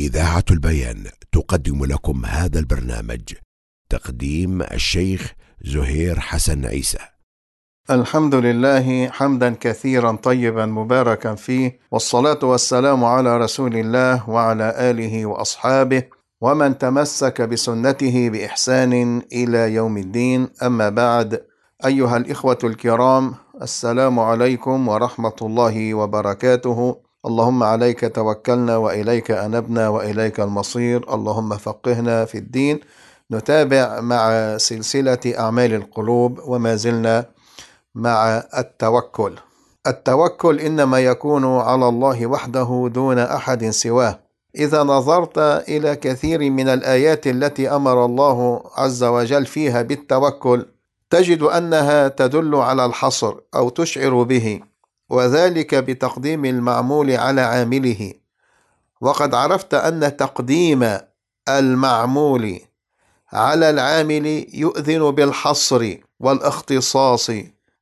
إذاعة البيان تقدم لكم هذا البرنامج تقديم الشيخ زهير حسن عيسى. الحمد لله حمدا كثيرا طيبا مباركا فيه والصلاة والسلام على رسول الله وعلى آله وأصحابه ومن تمسك بسنته بإحسان إلى يوم الدين. أما بعد أيها الإخوة الكرام السلام عليكم ورحمة الله وبركاته. اللهم عليك توكلنا وإليك أنبنا وإليك المصير. اللهم فقهنا في الدين. نتابع مع سلسلة أعمال القلوب وما زلنا مع التوكل. التوكل إنما يكون على الله وحده دون أحد سواه. إذا نظرت إلى كثير من الآيات التي أمر الله عز وجل فيها بالتوكل تجد أنها تدل على الحصر أو تشعر به. وذلك بتقديم المعمول على عامله. وقد عرفت أن تقديم المعمول على العامل يؤذن بالحصر والاختصاص.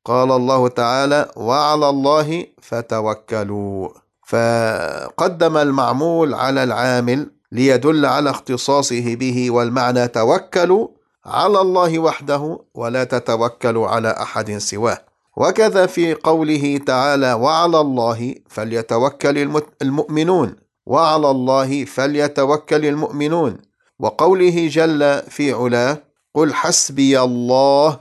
قال الله تعالى وعلى الله فتوكلوا فقدم المعمول على العامل ليدل على اختصاصه به والمعنى توكلوا على الله وحده ولا تتوكلوا على أحد سواه. وكذا في قوله تعالى وعلى الله فليتوكل المؤمنون. وعلى الله فليتوكل المؤمنون. وقوله جل في علاه قل حسبي الله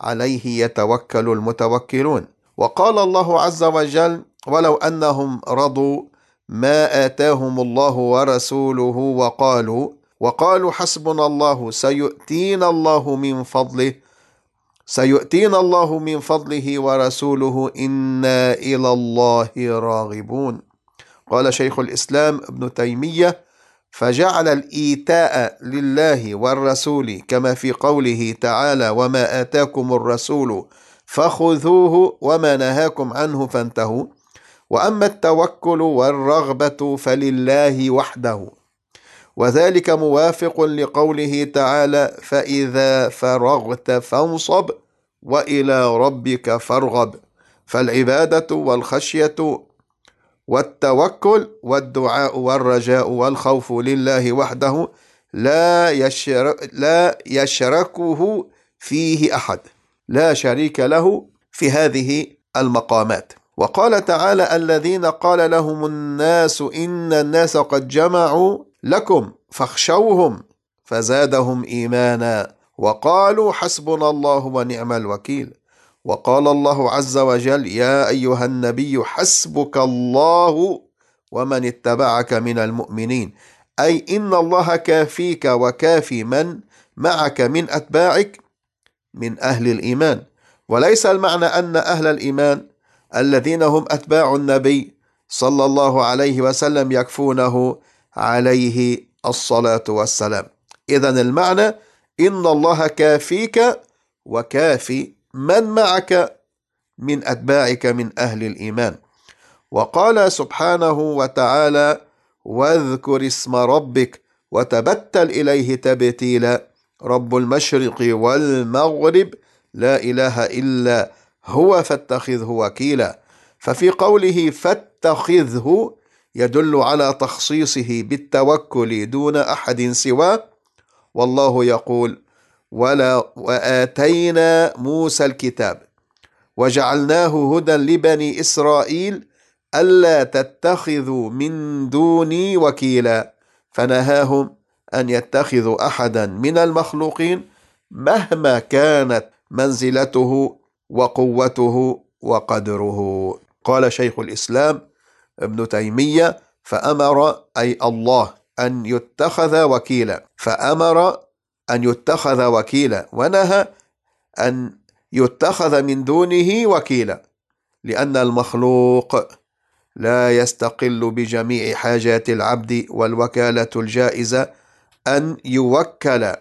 عليه يتوكل المتوكلون. وقال الله عز وجل ولو أنهم رضوا ما آتاهم الله ورسوله وقالوا وقالوا حسبنا الله سيؤتينا الله من فضله سيؤتينا الله من فضله ورسوله إنا إلى الله راغبون. قال شيخ الإسلام ابن تيمية فجعل الإيتاء لله والرسول كما في قوله تعالى وما آتاكم الرسول فخذوه وما نهاكم عنه فانتهوا. وأما التوكل والرغبة فلله وحده. وذلك موافق لقوله تعالى فإذا فرغت فانصب وإلى ربك فارغب. فالعبادة والخشية والتوكل والدعاء والرجاء والخوف لله وحده لا يشرك لا يشركه فيه أحد. لا شريك له في هذه المقامات. وقال تعالى الذين قال لهم الناس إن الناس قد جمعوا لكم فاخشوهم فزادهم إيمانا وقالوا حسبنا الله ونعم الوكيل. وقال الله عز وجل يا أيها النبي حسبك الله ومن اتبعك من المؤمنين. أي إن الله كافيك وكافي من معك من أتباعك من أهل الإيمان. وليس المعنى أن أهل الإيمان الذين هم أتباع النبي صلى الله عليه وسلم يكفونه عليه الصلاة والسلام. إذا المعنى إن الله كافيك وكافي من معك من أتباعك من أهل الإيمان. وقال سبحانه وتعالى واذكر اسم ربك وتبتل إليه تبتيلا. رب المشرق والمغرب لا إله إلا هو فاتخذه وكيلا. ففي قوله فاتخذه يدل على تخصيصه بالتوكل دون أحد سواه. والله يقول ولا وآتينا موسى الكتاب وجعلناه هدى لبني إسرائيل ألا تتخذوا من دوني وكيلا فنهاهم أن يتخذوا أحدا من المخلوقين مهما كانت منزلته وقوته وقدره. قال شيخ الإسلام ابن تيمية فأمر أي الله أن يتخذ وكيلا. فأمر أن يتخذ وكيلا ونهى أن يتخذ من دونه وكيلا. لأن المخلوق لا يستقل بجميع حاجات العبد والوكالة الجائزة أن يوكل.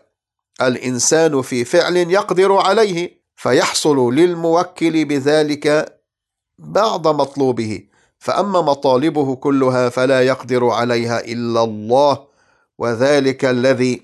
الإنسان في فعل يقدر عليه فيحصل للموكل بذلك بعض مطلوبه. فأما مطالبه كلها فلا يقدر عليها إلا الله وذلك الذي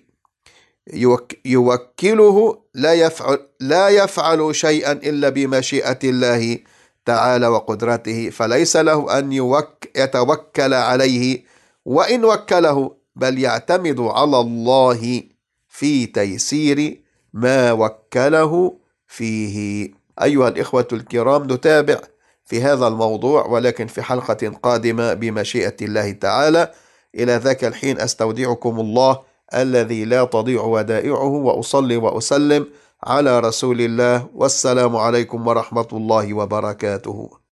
يوكله لا يفعل لا يفعل شيئا إلا بمشيئة الله تعالى وقدرته فليس له يوك يتوكل عليه وإن وكله بل يعتمد على الله في تيسير ما وكله فيه. أيها الإخوة الكرام نتابع في هذا الموضوع ولكن في حلقة قادمة بمشيئة الله تعالى. إلى ذاك الحين أستودعكم الله الذي لا تضيع ودائعه وأصلي وأسلم على رسول الله. والسلام عليكم ورحمة الله وبركاته.